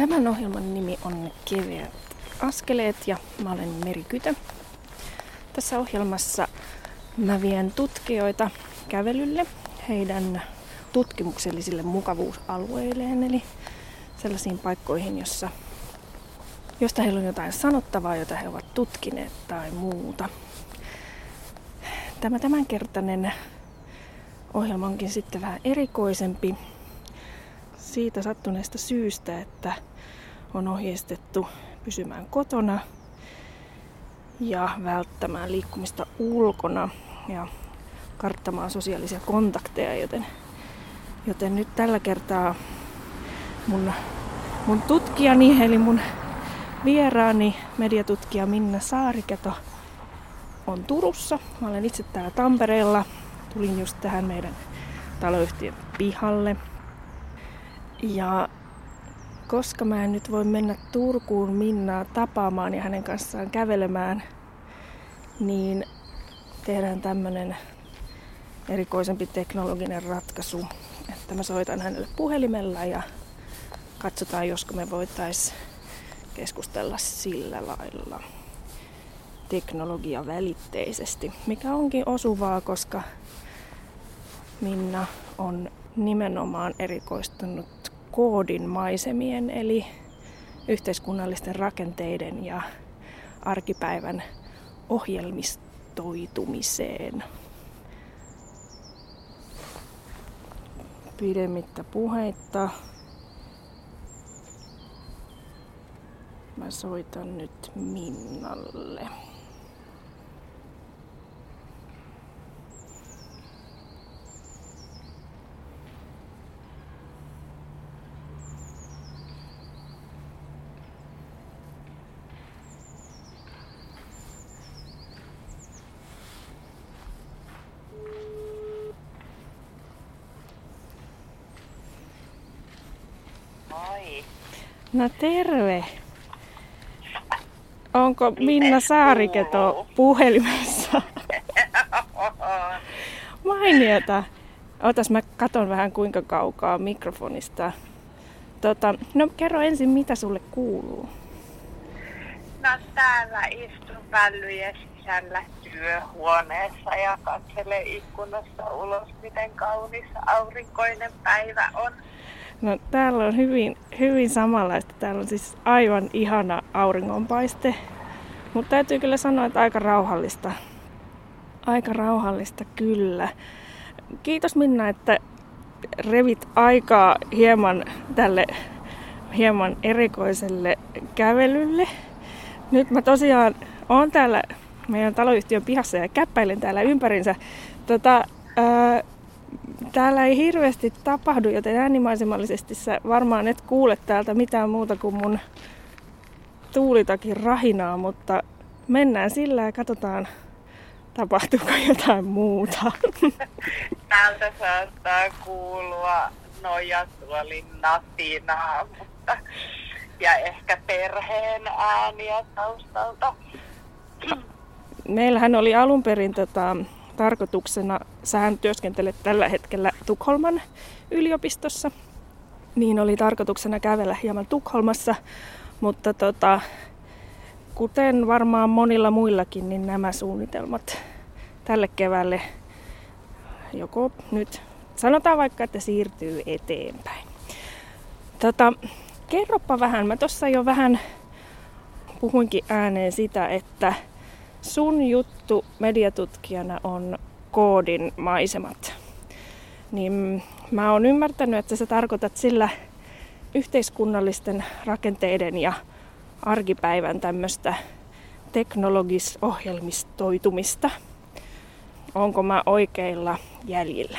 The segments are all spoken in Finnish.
Tämän ohjelman nimi on Keveät askeleet ja mä olen Meri Kytö. Tässä ohjelmassa mä vien tutkijoita kävelylle heidän tutkimuksellisille mukavuusalueilleen, eli sellaisiin paikkoihin, jossa, josta heillä on jotain sanottavaa, jota he ovat tutkineet tai muuta. Tämä tämänkertainen ohjelma onkin sitten vähän erikoisempi siitä sattuneesta syystä, että on ohjeistettu pysymään kotona ja välttämään liikkumista ulkona ja karttamaan sosiaalisia kontakteja, joten, joten nyt tällä kertaa mun, mun tutkijani, eli mun vieraani, mediatutkija Minna Saariketo, on Turussa. Mä olen itse täällä Tampereella. Tulin just tähän meidän taloyhtiön pihalle. Ja koska mä en nyt voi mennä Turkuun Minnaa tapaamaan ja hänen kanssaan kävelemään, niin tehdään tämmönen erikoisempi teknologinen ratkaisu, että mä soitan hänelle puhelimella ja katsotaan, josko me voitais keskustella sillä lailla teknologiavälitteisesti, mikä onkin osuvaa, koska Minna on nimenomaan erikoistunut koodin maisemien eli yhteiskunnallisten rakenteiden ja arkipäivän ohjelmistoitumiseen. Pidemmittä puheitta. Mä soitan nyt Minnalle. No terve. Onko Minna Saariketo puhelimessa? Mainiota. Otas mä katon vähän kuinka kaukaa mikrofonista. Tota, no kerro ensin, mitä sulle kuuluu? No täällä istun pällyjen sisällä työhuoneessa ja katselen ikkunasta ulos, miten kaunis aurinkoinen päivä on. No täällä on hyvin, hyvin samanlaista. Täällä on siis aivan ihana auringonpaiste. Mutta täytyy kyllä sanoa, että aika rauhallista. Aika rauhallista kyllä. Kiitos Minna, että revit aikaa hieman tälle hieman erikoiselle kävelylle. Nyt mä tosiaan oon täällä meidän taloyhtiön pihassa ja käppäilen täällä ympärinsä. Tota, ää, täällä ei hirveästi tapahdu, joten äänimaisemallisesti sä varmaan et kuule täältä mitään muuta kuin mun tuulitakin rahinaa, mutta mennään sillä ja katsotaan, tapahtuuko jotain muuta. Täältä saattaa kuulua nojatuolin natinaa, mutta ja ehkä perheen ääniä taustalta. Meillähän oli alun perin tota, tarkoituksena, sähän työskentelet tällä hetkellä Tukholman yliopistossa, niin oli tarkoituksena kävellä hieman Tukholmassa, mutta tota, kuten varmaan monilla muillakin, niin nämä suunnitelmat tälle keväälle joko nyt, sanotaan vaikka, että siirtyy eteenpäin. Tota, kerropa vähän, mä tuossa jo vähän puhuinkin ääneen sitä, että sun juttu mediatutkijana on koodin maisemat. Niin mä oon ymmärtänyt, että sä tarkoitat sillä yhteiskunnallisten rakenteiden ja arkipäivän tämmöistä teknologis-ohjelmistoitumista. Onko mä oikeilla jäljillä?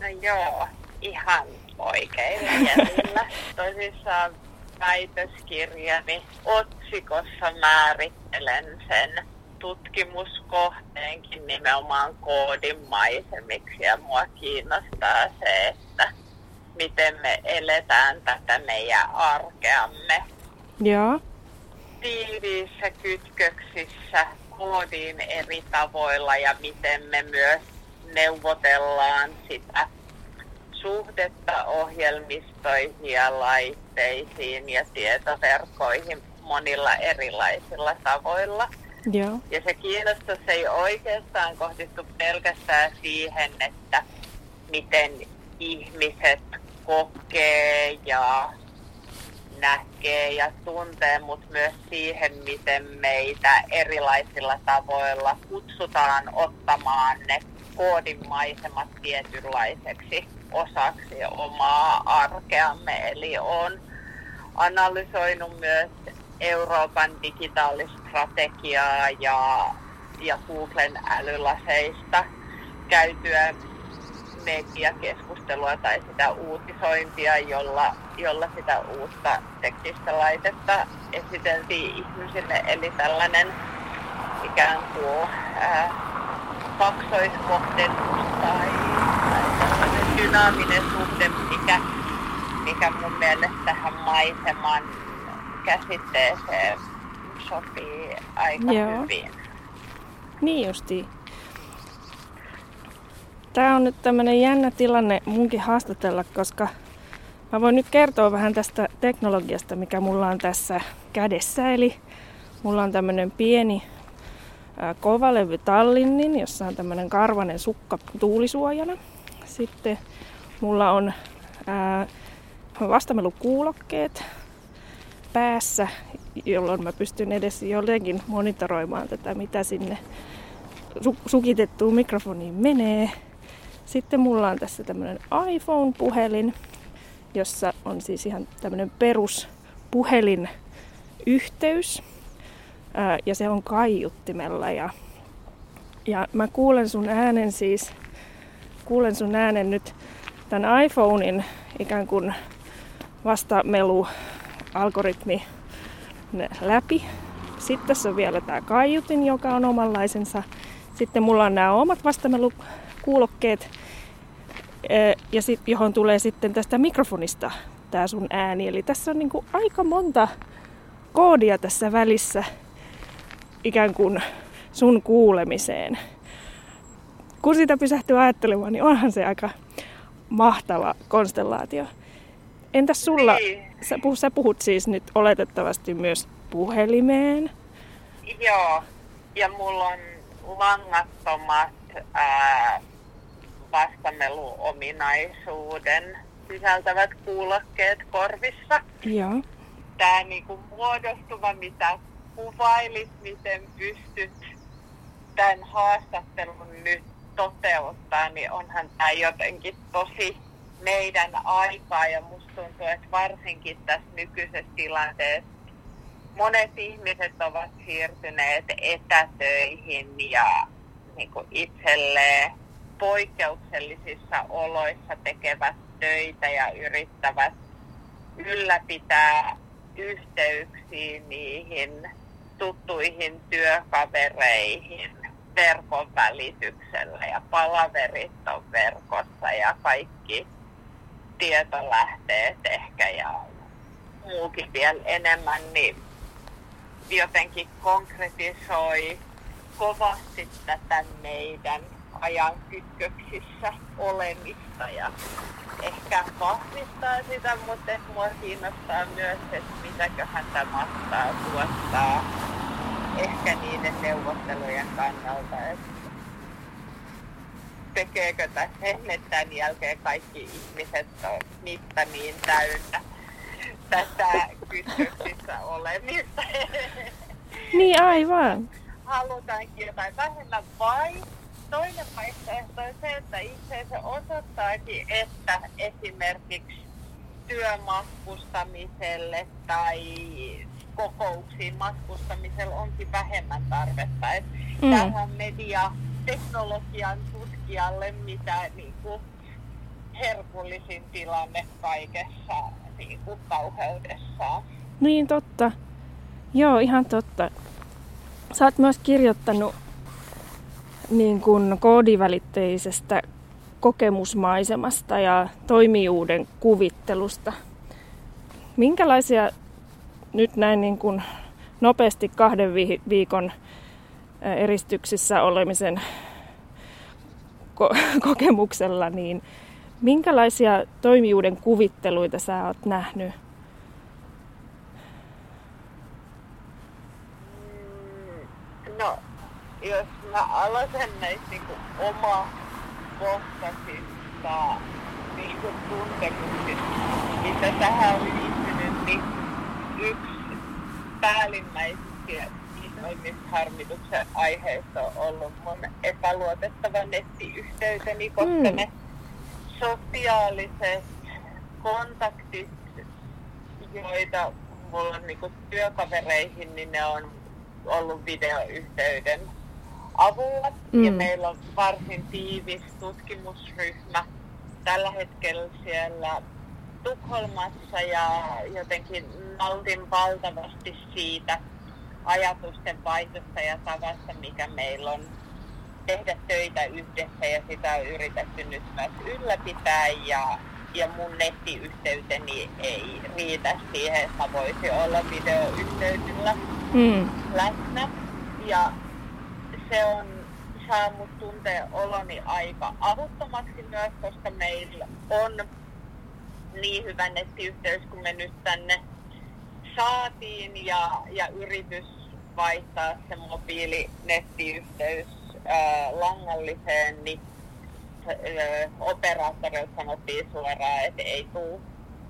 No joo, ihan oikeilla jäljillä. Tosissaan väitöskirjani otsikossa määrittelen sen tutkimuskohteenkin nimenomaan koodimaisemiksi ja mua kiinnostaa se, että miten me eletään tätä meidän arkeamme. Joo. Tiiviissä kytköksissä koodiin eri tavoilla ja miten me myös neuvotellaan sitä suhdetta ohjelmistoihin ja laitteisiin ja tietoverkkoihin monilla erilaisilla tavoilla. Joo. Ja se kiinnostus ei oikeastaan kohdistu pelkästään siihen, että miten ihmiset kokee ja näkee ja tuntee, mutta myös siihen, miten meitä erilaisilla tavoilla kutsutaan ottamaan ne koodimaisemat tietynlaiseksi osaksi omaa arkeamme. Eli on analysoinut myös Euroopan digitaalistrategiaa ja, ja Googlen älylaseista käytyä mediakeskustelua tai sitä uutisointia, jolla, jolla sitä uutta teknistä laitetta esiteltiin ihmisille. Eli ikään kuin ää, kaksoiskohdennus tällainen dynaaminen suhde, mikä, mikä mun mielestä tähän maiseman käsitteeseen sopii aika Joo. hyvin. Niin justiin. Tämä on nyt tämmöinen jännä tilanne munkin haastatella, koska mä voin nyt kertoa vähän tästä teknologiasta, mikä mulla on tässä kädessä. Eli mulla on tämmöinen pieni kovalevy Tallinnin, jossa on tämmöinen karvanen sukka tuulisuojana. Sitten mulla on vastamelukuulokkeet päässä, jolloin mä pystyn edes jotenkin monitoroimaan tätä, mitä sinne sukitettuun mikrofoniin menee. Sitten mulla on tässä tämmöinen iPhone-puhelin, jossa on siis ihan tämmöinen peruspuhelin yhteys. ja se on kaiuttimella ja, ja mä kuulen sun äänen siis, kuulen sun äänen nyt tämän iPhonein ikään kuin vastamelu algoritmi läpi. Sitten tässä on vielä tämä kaiutin, joka on omanlaisensa. Sitten mulla on nämä omat vastamelukuulokkeet, ja sit, johon tulee sitten tästä mikrofonista tämä sun ääni. Eli tässä on niinku aika monta koodia tässä välissä ikään kuin sun kuulemiseen. Kun sitä pysähtyy ajattelemaan, niin onhan se aika mahtava konstellaatio. Entäs sulla, niin. sä, puhut, sä puhut siis nyt oletettavasti myös puhelimeen? Joo, ja mulla on langattomat ää, vastameluominaisuuden sisältävät kuulokkeet korvissa. Joo. Tämä niinku muodostuva, mitä kuvailit, miten pystyt tämän haastattelun nyt toteuttaa, niin onhan tämä jotenkin tosi meidän aikaa. Ja musta tuntuu, että varsinkin tässä nykyisessä tilanteessa monet ihmiset ovat siirtyneet etätöihin ja niin itselleen poikkeuksellisissa oloissa tekevät töitä ja yrittävät ylläpitää yhteyksiä niihin tuttuihin työkavereihin verkon välityksellä ja palaverit on verkossa ja kaikki tietolähteet ehkä ja muukin vielä enemmän, niin jotenkin konkretisoi kovasti tätä meidän ajan kytköksissä olemista ja ehkä vahvistaa sitä, mutta mua kiinnostaa myös, että mitäköhän tämä mahtaa tuottaa ehkä niiden neuvottelujen kannalta, että tekeekö tässä tämän jälkeen kaikki ihmiset on mittamiin täynnä tätä kytköksissä olemista. Niin aivan. Halutaankin jotain vähemmän vai toinen vaihtoehto on se, että itse se osoittaakin, että esimerkiksi työmatkustamiselle tai kokouksiin matkustamisella onkin vähemmän tarvetta. Et mm. Tähän media teknologian tutkijalle mitä niin kuin, herkullisin tilanne kaikessa niin kuin, kauheudessaan. Niin totta. Joo, ihan totta. Sä oot myös kirjoittanut niin kuin koodivälitteisestä kokemusmaisemasta ja toimijuuden kuvittelusta. Minkälaisia nyt näin niin kuin nopeasti kahden viikon eristyksissä olemisen ko- kokemuksella, niin Minkälaisia toimijuuden kuvitteluita sä oot nähnyt? Mm, no, jos mä aloitan näistä niin oma kohtaisista niin tuntemuksista, mitä tähän on liittynyt, niin yksi päällimmäisiä isoimmista harmituksen aiheista on ollut mun epäluotettava nettiyhteyteni, koska mm. ne sosiaaliset kontaktit, joita mulla on niin työkavereihin, niin ne on ollut videoyhteyden avulla. Mm. Ja meillä on varsin tiivis tutkimusryhmä tällä hetkellä siellä Tukholmassa ja jotenkin nautin valtavasti siitä ajatusten vaihdosta ja tavasta, mikä meillä on tehdä töitä yhdessä ja sitä on yritetty nyt myös ylläpitää ja, ja mun nettiyhteyteni ei riitä siihen, että mä voisin olla videoyhteydellä mm. läsnä. Ja se on saa mut tuntea oloni aika avuttomaksi myös, koska meillä on niin hyvä nettiyhteys, kun me nyt tänne saatiin ja, ja yritys vaihtaa se mobiilinettiyhteys ää, langalliseen, niin operaattorilta sanottiin suoraan, että ei tule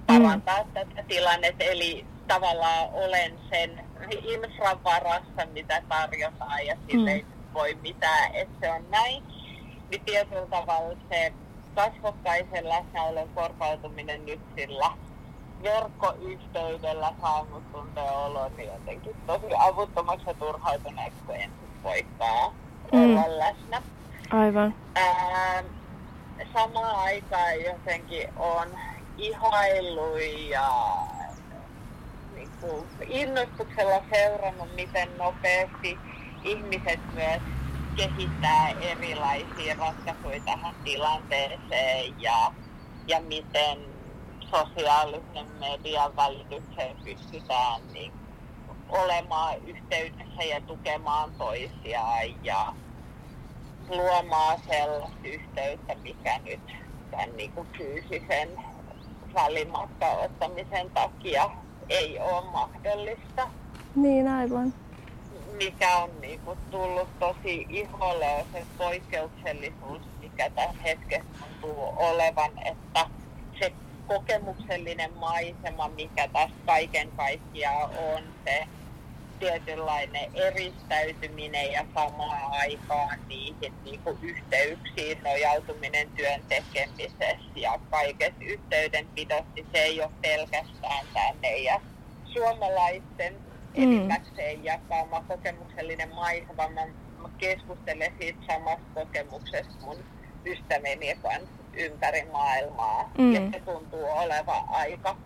parantaa mm. tätä tilannetta. Eli tavallaan olen sen infran varassa, mitä tarjotaan ja sille mm. ei voi mitään, että se on näin. Niin tietyllä tavalla se kasvokkaisen läsnäolon korvautuminen nyt sillä verkkoyhteydellä saanut tuntea olon niin jotenkin tosi avuttomaksi ja turhautuneeksi, kun en voikaan mm. olla läsnä. Aivan. Ää, samaan aikaan jotenkin on ihaillut ja niin kuin, innostuksella seurannut, miten nopeasti ihmiset myös kehittää erilaisia ratkaisuja tähän tilanteeseen ja, ja miten sosiaalisen median välitykseen pystytään niin olemaan yhteydessä ja tukemaan toisiaan ja luomaan sellaista yhteyttä, mikä nyt tämän niin kuin fyysisen välimatkan ottamisen takia ei ole mahdollista. Niin, aivan mikä on niin kuin, tullut tosi iholle, on se poikkeuksellisuus, mikä tässä hetkessä tuntuu olevan, että se kokemuksellinen maisema, mikä tässä kaiken kaikkiaan on, se tietynlainen eristäytyminen ja samaan aikaan niihin niin kuin yhteyksiin nojautuminen työn tekemisessä ja kaikessa yhteydenpidossa, niin se ei ole pelkästään tämä meidän suomalaisten enimmäkseen jakama kokemuksellinen maisema. Mä, mä keskustelen siitä samasta kokemuksesta mun ystävieni kanssa ympäri maailmaa. Mm. Ja se tuntuu olevan aika,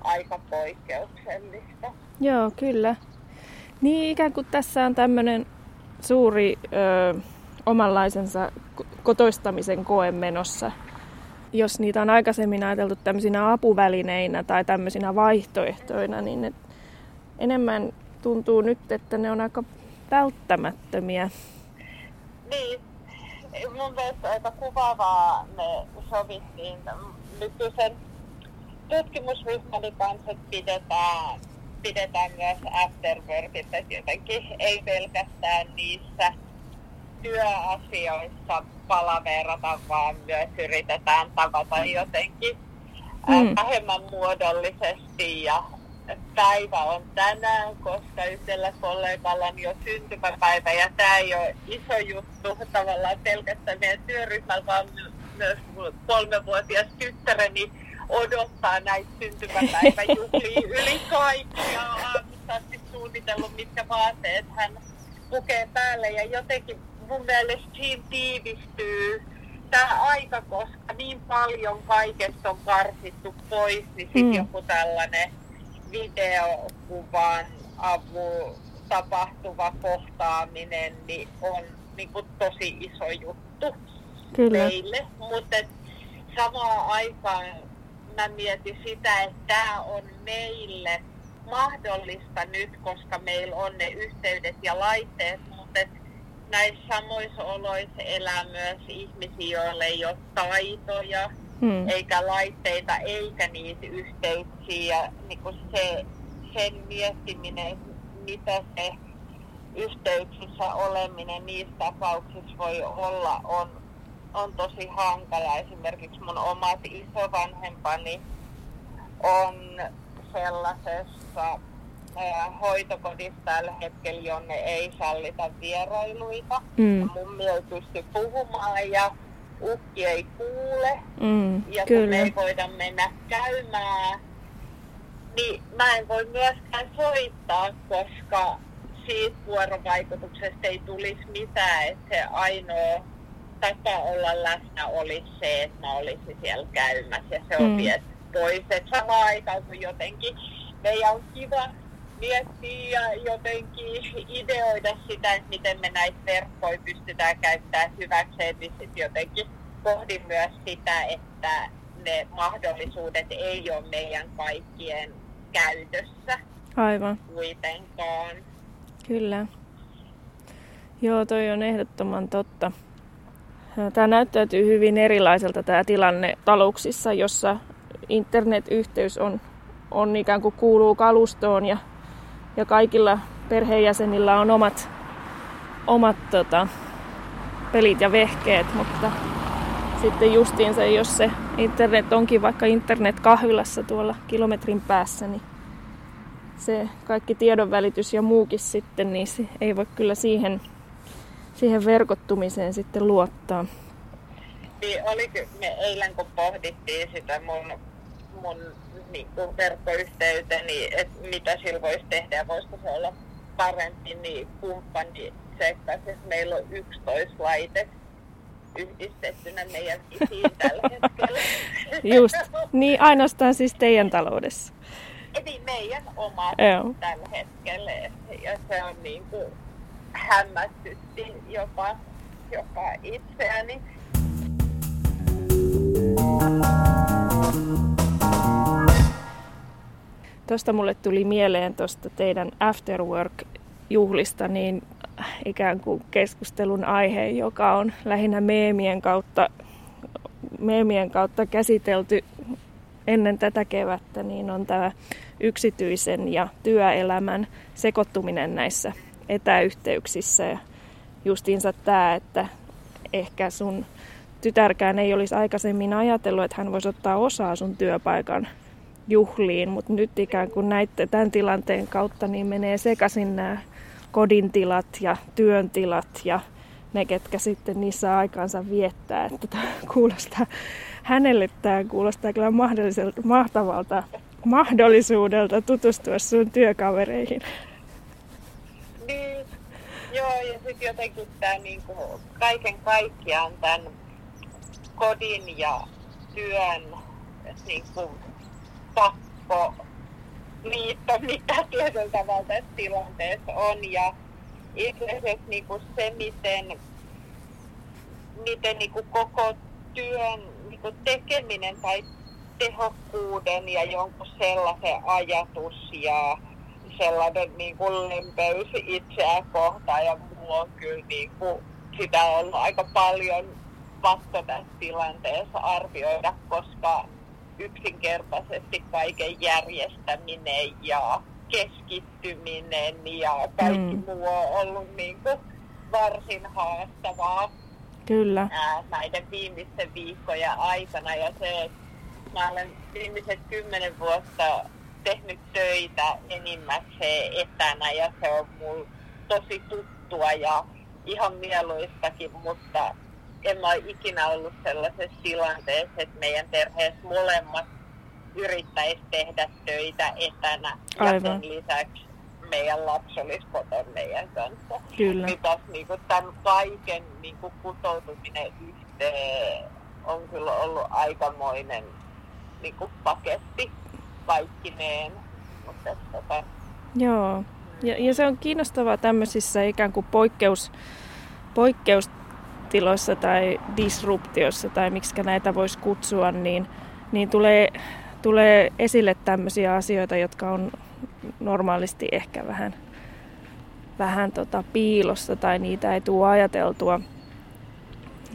aika poikkeuksellista. Joo, kyllä. Niin ikään kuin tässä on tämmöinen suuri ö, omanlaisensa kotoistamisen koe menossa. Jos niitä on aikaisemmin ajateltu tämmöisinä apuvälineinä tai tämmöisinä vaihtoehtoina, niin ne enemmän tuntuu nyt, että ne on aika välttämättömiä. Niin, mun mielestä aika kuvaavaa me sovittiin nykyisen tutkimusryhmäni kanssa, että pidetään, pidetään myös afterworkit, että jotenkin ei pelkästään niissä työasioissa palaverata, vaan myös yritetään tavata jotenkin mm. vähemmän muodollisesti ja päivä on tänään, koska yhdellä kollegalla on jo syntymäpäivä ja tämä ei ole iso juttu. Tavallaan pelkästään meidän työryhmällä, vaan myös kolmevuotias tyttäreni odottaa näitä syntymäpäiväjuhlia. Yli kaikkia aamusta asti suunnitellut, mitkä vaatteet hän pukee päälle. Ja jotenkin mun mielestä siinä tiivistyy tämä aika, koska niin paljon kaikesta on karsittu pois, niin sitten mm. joku tällainen videokuvan avulla tapahtuva kohtaaminen niin on niin kuin tosi iso juttu Kyllä. meille. Mutta samaan aikaan mä mietin sitä, että tämä on meille mahdollista nyt, koska meillä on ne yhteydet ja laitteet, mutta näissä samoissa oloissa elää myös ihmisiä, joille ei ole taitoja mm. eikä laitteita, eikä niitä yhteyksiä. Ja niin kuin se, sen miettiminen, mitä se yhteyksissä oleminen niissä tapauksissa voi olla, on, on tosi hankala. Esimerkiksi mun omat isovanhempani on sellaisessa hoitokodissa tällä hetkellä, jonne ei sallita vierailuita. Mm. Mun ei pysty puhumaan ja ukki ei kuule. Mm, ja kyllä. me ei voida mennä käymään, niin mä en voi myöskään soittaa, koska siitä vuorovaikutuksesta ei tulisi mitään, että se ainoa tapa olla läsnä olisi se, että mä olisin siellä käymässä ja se on mm. viety pois. Että samaan aikaan kun jotenkin meidän on kiva miettiä ja jotenkin ideoida sitä, että miten me näitä verkkoja pystytään käyttämään hyväkseen, niin sitten jotenkin pohdin myös sitä, että ne mahdollisuudet ei ole meidän kaikkien käytössä Aivan. kuitenkaan. Kyllä. Joo, toi on ehdottoman totta. Tämä näyttäytyy hyvin erilaiselta tämä tilanne talouksissa, jossa internetyhteys on, on ikään kuin kuuluu kalustoon ja, ja kaikilla perheenjäsenillä on omat, omat tota, pelit ja vehkeet, mutta sitten justiinsa, jos se internet onkin vaikka internet kahvilassa tuolla kilometrin päässä, niin se kaikki tiedonvälitys ja muukin sitten, niin se ei voi kyllä siihen, siihen verkottumiseen sitten luottaa. Niin me eilen kun pohdittiin sitä mun, mun niin kuin verkkoyhteyteni, että mitä sillä voisi tehdä ja voisiko se olla parempi, niin kumppani tsekkasi, että meillä on 11 laite yhdistettynä meidän isiin tällä hetkellä. Just, niin ainoastaan siis teidän taloudessa. Eli meidän oma Joo. tällä hetkellä. Ja se on niin kuin hämmästytti jopa, jopa itseäni. Tuosta mulle tuli mieleen tuosta teidän Afterwork-juhlista, niin ikään kuin keskustelun aihe, joka on lähinnä meemien kautta, meemien kautta käsitelty ennen tätä kevättä, niin on tämä yksityisen ja työelämän sekoittuminen näissä etäyhteyksissä. Ja justiinsa tämä, että ehkä sun tytärkään ei olisi aikaisemmin ajatellut, että hän voisi ottaa osaa sun työpaikan juhliin, mutta nyt ikään kuin näitte tämän tilanteen kautta niin menee sekaisin nämä kodin tilat ja työn tilat ja ne, ketkä sitten niissä aikaansa viettää. Että tämä kuulostaa, hänelle tämä kuulostaa kyllä mahtavalta mahdollisuudelta tutustua sun työkavereihin. Niin, joo, ja sitten jotenkin tämä niinku, kaiken kaikkiaan tämän kodin ja työn niinku, pakko liitto, mitä tietyllä tavalla tässä tilanteessa on. Ja itse asiassa niin kuin se, miten, miten niin kuin koko työn niin kuin tekeminen tai tehokkuuden ja jonkun sellaisen ajatus ja sellainen niin kuin lempeys itseä kohtaan ja mulla on kyllä niin kuin, sitä on aika paljon pakko tässä tilanteessa arvioida, koska yksinkertaisesti kaiken järjestäminen ja keskittyminen ja kaikki mm. muu on ollut niin kuin varsin haastavaa Kyllä. Ää, näiden viimeisten viikkojen aikana. Ja se, että mä olen viimeiset kymmenen vuotta tehnyt töitä enimmäkseen etänä ja se on mulle tosi tuttua ja ihan mieluistakin, mutta en mä ole ikinä ollut sellaisessa tilanteessa, että meidän perheessä molemmat yrittäisi tehdä töitä etänä. Aivan. Ja sen lisäksi meidän lapsi olisi kotona meidän kanssa. Kyllä. Niin tässä niin kuin, tämän kaiken niin kuin, kutoutuminen yhteen on kyllä ollut aikamoinen niin kuin, paketti kaikkineen. Mutta, tota... Joo. Ja, ja se on kiinnostavaa tämmöisissä ikään kuin poikkeus, poikkeus tiloissa tai disruptiossa tai miksi näitä voisi kutsua, niin, niin tulee, tulee esille tämmöisiä asioita, jotka on normaalisti ehkä vähän, vähän tota piilossa tai niitä ei tule ajateltua.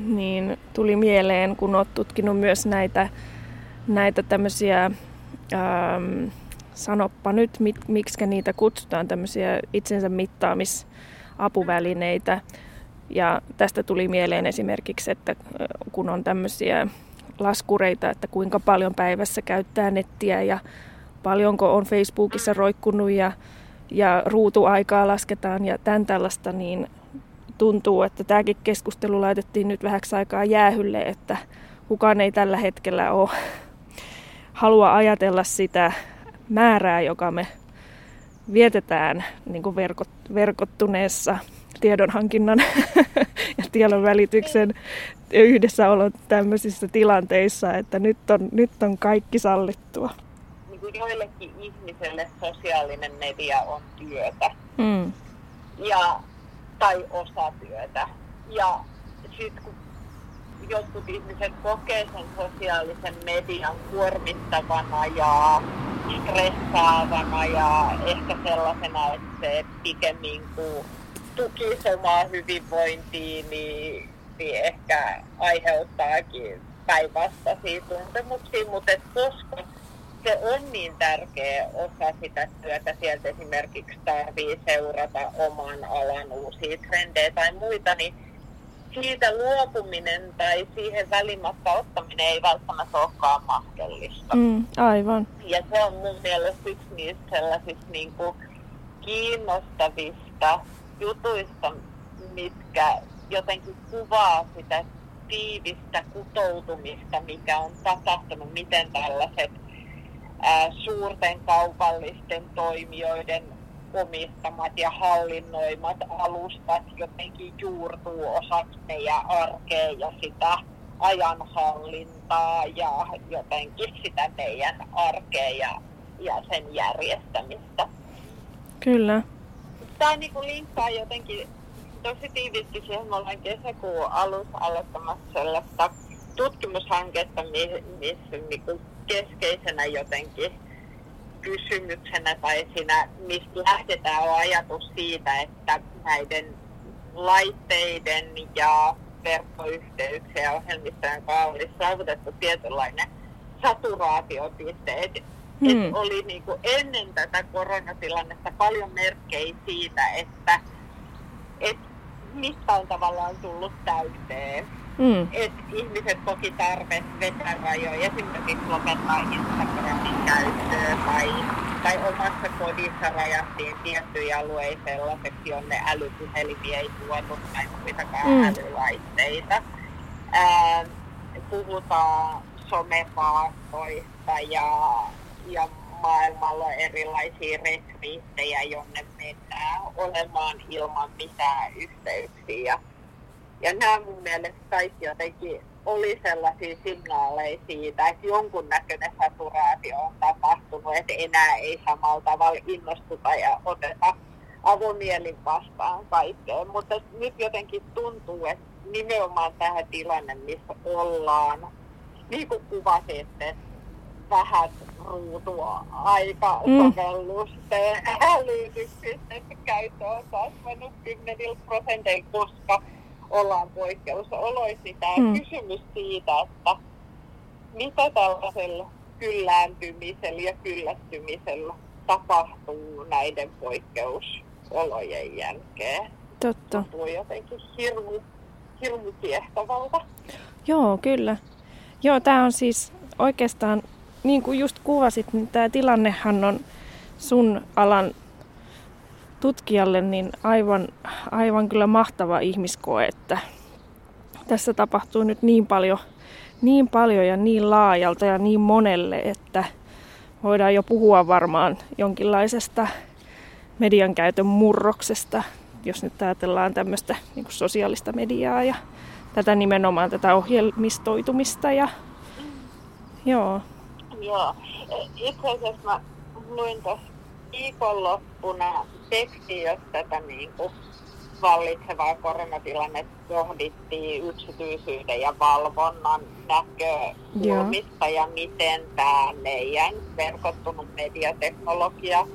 niin tuli mieleen, kun olet tutkinut myös näitä, näitä tämmöisiä, ähm, sanoppa nyt, mit, miksi niitä kutsutaan, tämmöisiä itsensä mittaamisapuvälineitä. Ja tästä tuli mieleen esimerkiksi, että kun on tämmöisiä laskureita, että kuinka paljon päivässä käyttää nettiä ja paljonko on Facebookissa roikkunut ja, ja ruutuaikaa lasketaan ja tämän tällaista, niin tuntuu, että tämäkin keskustelu laitettiin nyt vähäksi aikaa jäähylle, että kukaan ei tällä hetkellä ole halua ajatella sitä määrää, joka me vietetään niin kuin verkot, verkottuneessa tiedonhankinnan ja tiedon välityksen yhdessäolon tämmöisissä tilanteissa, että nyt on, nyt on kaikki sallittua. Niin kuin joillekin ihmiselle sosiaalinen media on työtä. Mm. Ja, tai osa työtä. Ja sitten kun jotkut ihmiset kokee sen sosiaalisen median kuormittavana ja stressaavana ja ehkä sellaisena, että se pikemmin kuin tukisi omaa hyvinvointia, niin, niin ehkä aiheuttaakin päinvastaisia tuntemuksia, mutta et koska se on niin tärkeä osa sitä työtä, sieltä esimerkiksi tarvii seurata oman alan uusia trendejä tai muita, niin siitä luopuminen tai siihen välimatta ottaminen ei välttämättä olekaan mahdollista. Mm, aivan. Ja se on mun mielestä yksi niistä sellaisista niin kuin kiinnostavista jutuista, mitkä jotenkin kuvaa sitä tiivistä kutoutumista, mikä on tapahtunut, miten tällaiset ää, suurten kaupallisten toimijoiden omistamat ja hallinnoimat alustat jotenkin juurtuu osaksi meidän arkea ja sitä ajanhallintaa ja jotenkin sitä meidän arkea ja, ja sen järjestämistä. Kyllä. Tämä niin kuin linkkaa jotenkin tosi tiivisti siihen, me ollaan kesäkuun alussa aloittamassa sellaista tutkimushanketta, missä niin kuin keskeisenä jotenkin kysymyksenä tai siinä, mistä lähdetään, on ajatus siitä, että näiden laitteiden ja verkkoyhteyksien ja ohjelmistojen kanssa olisi saavutettu tietynlainen saturaatiopiste. Hmm. et oli niin kuin ennen tätä koronatilannetta paljon merkkejä siitä, että et mistä on tavallaan tullut täyteen Mm. Että ihmiset koki tarve vetää rajoja, esimerkiksi lopettaa Instagramin käyttöä tai, tai omassa kodissa rajattiin tiettyjä alueita sellaiseksi, jonne älypuhelimia ei tuotu tai muitakaan mm. älylaitteita. Ää, puhutaan somepaastoista ja, ja maailmalla erilaisia retriittejä, jonne mennään olemaan ilman mitään yhteyksiä. Ja nämä mun mielestä kaikki jotenkin oli sellaisia signaaleja siitä, että jonkunnäköinen saturaatio on tapahtunut, että enää ei samalla tavalla innostuta ja oteta avomielin vastaan kaikkeen. Mutta nyt jotenkin tuntuu, että nimenomaan tähän tilanne, missä ollaan, niin kuin kuvasitte, vähät ruutua aika mm. sovellusten älytyksistä käyttö on kasvanut 10 prosentilla, koska ollaan poikkeusoloissa, tämä mm. kysymys siitä, että mitä tällaisella kyllääntymisellä ja kyllästymisellä tapahtuu näiden poikkeusolojen jälkeen. Totta. Tuntuu jotenkin hirmu, hirmu kiehtovalta. Joo, kyllä. Joo, tämä on siis oikeastaan, niin kuin just kuvasit, niin tämä tilannehan on sun alan tutkijalle niin aivan, aivan kyllä mahtava ihmiskoe, että tässä tapahtuu nyt niin paljon, niin paljon ja niin laajalta ja niin monelle, että voidaan jo puhua varmaan jonkinlaisesta median käytön murroksesta, jos nyt ajatellaan tämmöistä niin sosiaalista mediaa ja tätä nimenomaan tätä ohjelmistoitumista. Ja, joo. Joo. Itse asiassa mä luin tuossa viikonloppuna teksti, jos tätä niin kuin vallitsevaa koronatilannetta johdittiin yksityisyyden ja valvonnan näkökulmista ja miten tämä meidän verkottunut mediateknologia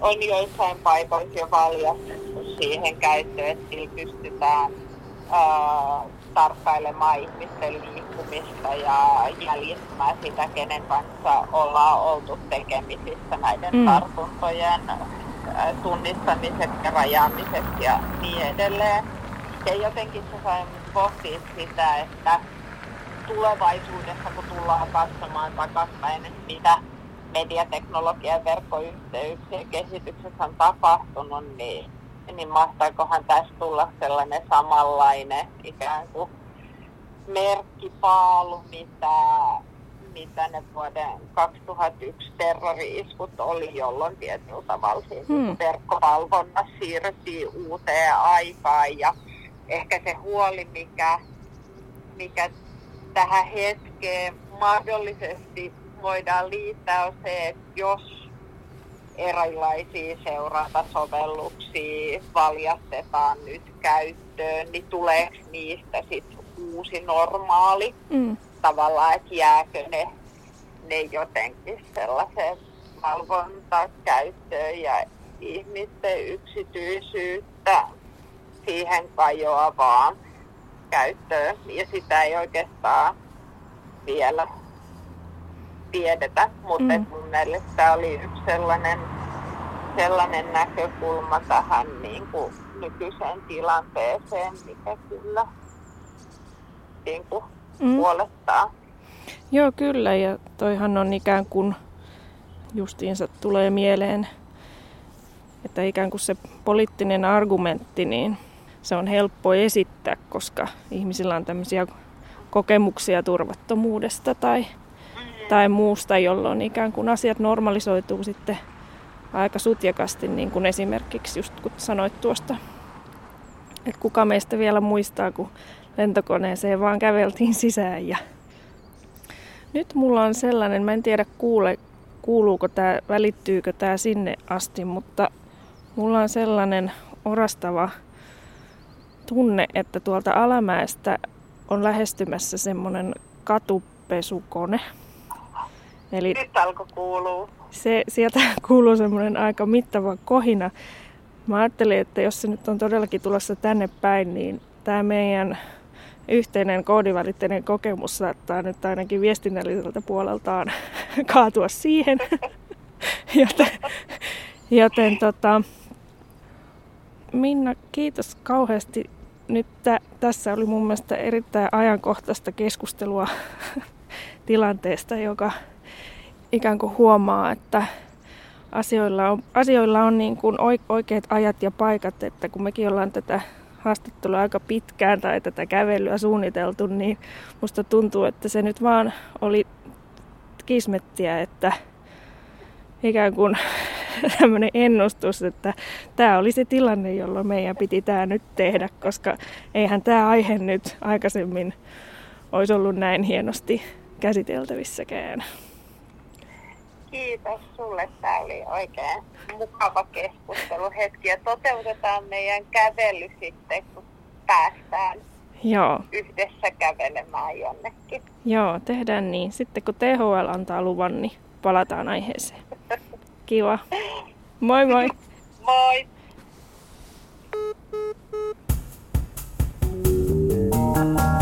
on joissain paikoissa jo valjastettu siihen käyttöön, että sillä pystytään ää, tarkkailemaan ihmisten liikkumista ja jäljittämään sitä, kenen kanssa ollaan oltu tekemisissä näiden mm. tartuntojen tunnistamiseksi ja rajaamiseksi ja niin edelleen. Ja jotenkin se sai pohtia sitä, että tulevaisuudessa, kun tullaan katsomaan takaspäin, että mitä mediateknologian ja verkkoyhteyksien kehityksessä on tapahtunut, niin, niin mahtaakohan tässä tulla sellainen samanlainen ikään kuin merkkipaalu, mitä, mitä ne vuoden 2001 terrori-iskut oli, jolloin tietyllä tavalla siis hmm. verkkovalvonnassa siirryttiin uuteen aikaan ja ehkä se huoli, mikä, mikä tähän hetkeen mahdollisesti voidaan liittää on se, että jos erilaisia seurantasovelluksia valjastetaan nyt käyttöön, niin tuleeko niistä sitten uusi normaali? Mm. Tavallaan, että jääkö ne, ne jotenkin sellaiseen valvontakäyttöön ja ihmisten yksityisyyttä siihen kajoavaan käyttöön. Ja sitä ei oikeastaan vielä tiedetä, mutta mm. mun mielestä tämä oli yksi sellainen, sellainen näkökulma tähän niin kuin nykyiseen tilanteeseen, mikä kyllä niin kuin mm. huolettaa. Joo, kyllä. Ja toihan on ikään kuin justiinsa tulee mieleen, että ikään kuin se poliittinen argumentti, niin se on helppo esittää, koska ihmisillä on tämmöisiä kokemuksia turvattomuudesta tai tai muusta, jolloin ikään kuin asiat normalisoituu sitten aika sutjakasti, niin kuin esimerkiksi just kun sanoit tuosta, että kuka meistä vielä muistaa, kun lentokoneeseen vaan käveltiin sisään. Ja nyt mulla on sellainen, mä en tiedä kuule, kuuluuko tämä, välittyykö tämä sinne asti, mutta mulla on sellainen orastava tunne, että tuolta alamäestä on lähestymässä semmoinen katupesukone. Eli Nyt alkoi kuuluu. Se, sieltä kuuluu semmoinen aika mittava kohina. Mä ajattelin, että jos se nyt on todellakin tulossa tänne päin, niin tämä meidän yhteinen koodivälitteinen kokemus saattaa nyt ainakin viestinnälliseltä puoleltaan kaatua siihen. joten joten tota, Minna, kiitos kauheasti. Nyt tä, tässä oli mun mielestä erittäin ajankohtaista keskustelua tilanteesta, joka ikään kuin huomaa, että asioilla on, asioilla on niin kuin oikeat ajat ja paikat, että kun mekin ollaan tätä haastattelua aika pitkään tai tätä kävelyä suunniteltu, niin musta tuntuu, että se nyt vaan oli kismettiä, että ikään kuin tämmöinen ennustus, että tämä oli se tilanne, jolloin meidän piti tämä nyt tehdä, koska eihän tämä aihe nyt aikaisemmin olisi ollut näin hienosti käsiteltävissäkään. Kiitos sulle. Tämä oli oikein mukava keskusteluhetki ja toteutetaan meidän kävely sitten, kun päästään Joo. yhdessä kävelemään jonnekin. Joo, tehdään niin. Sitten kun THL antaa luvan, niin palataan aiheeseen. Kiva. Moi moi! moi! Thank you.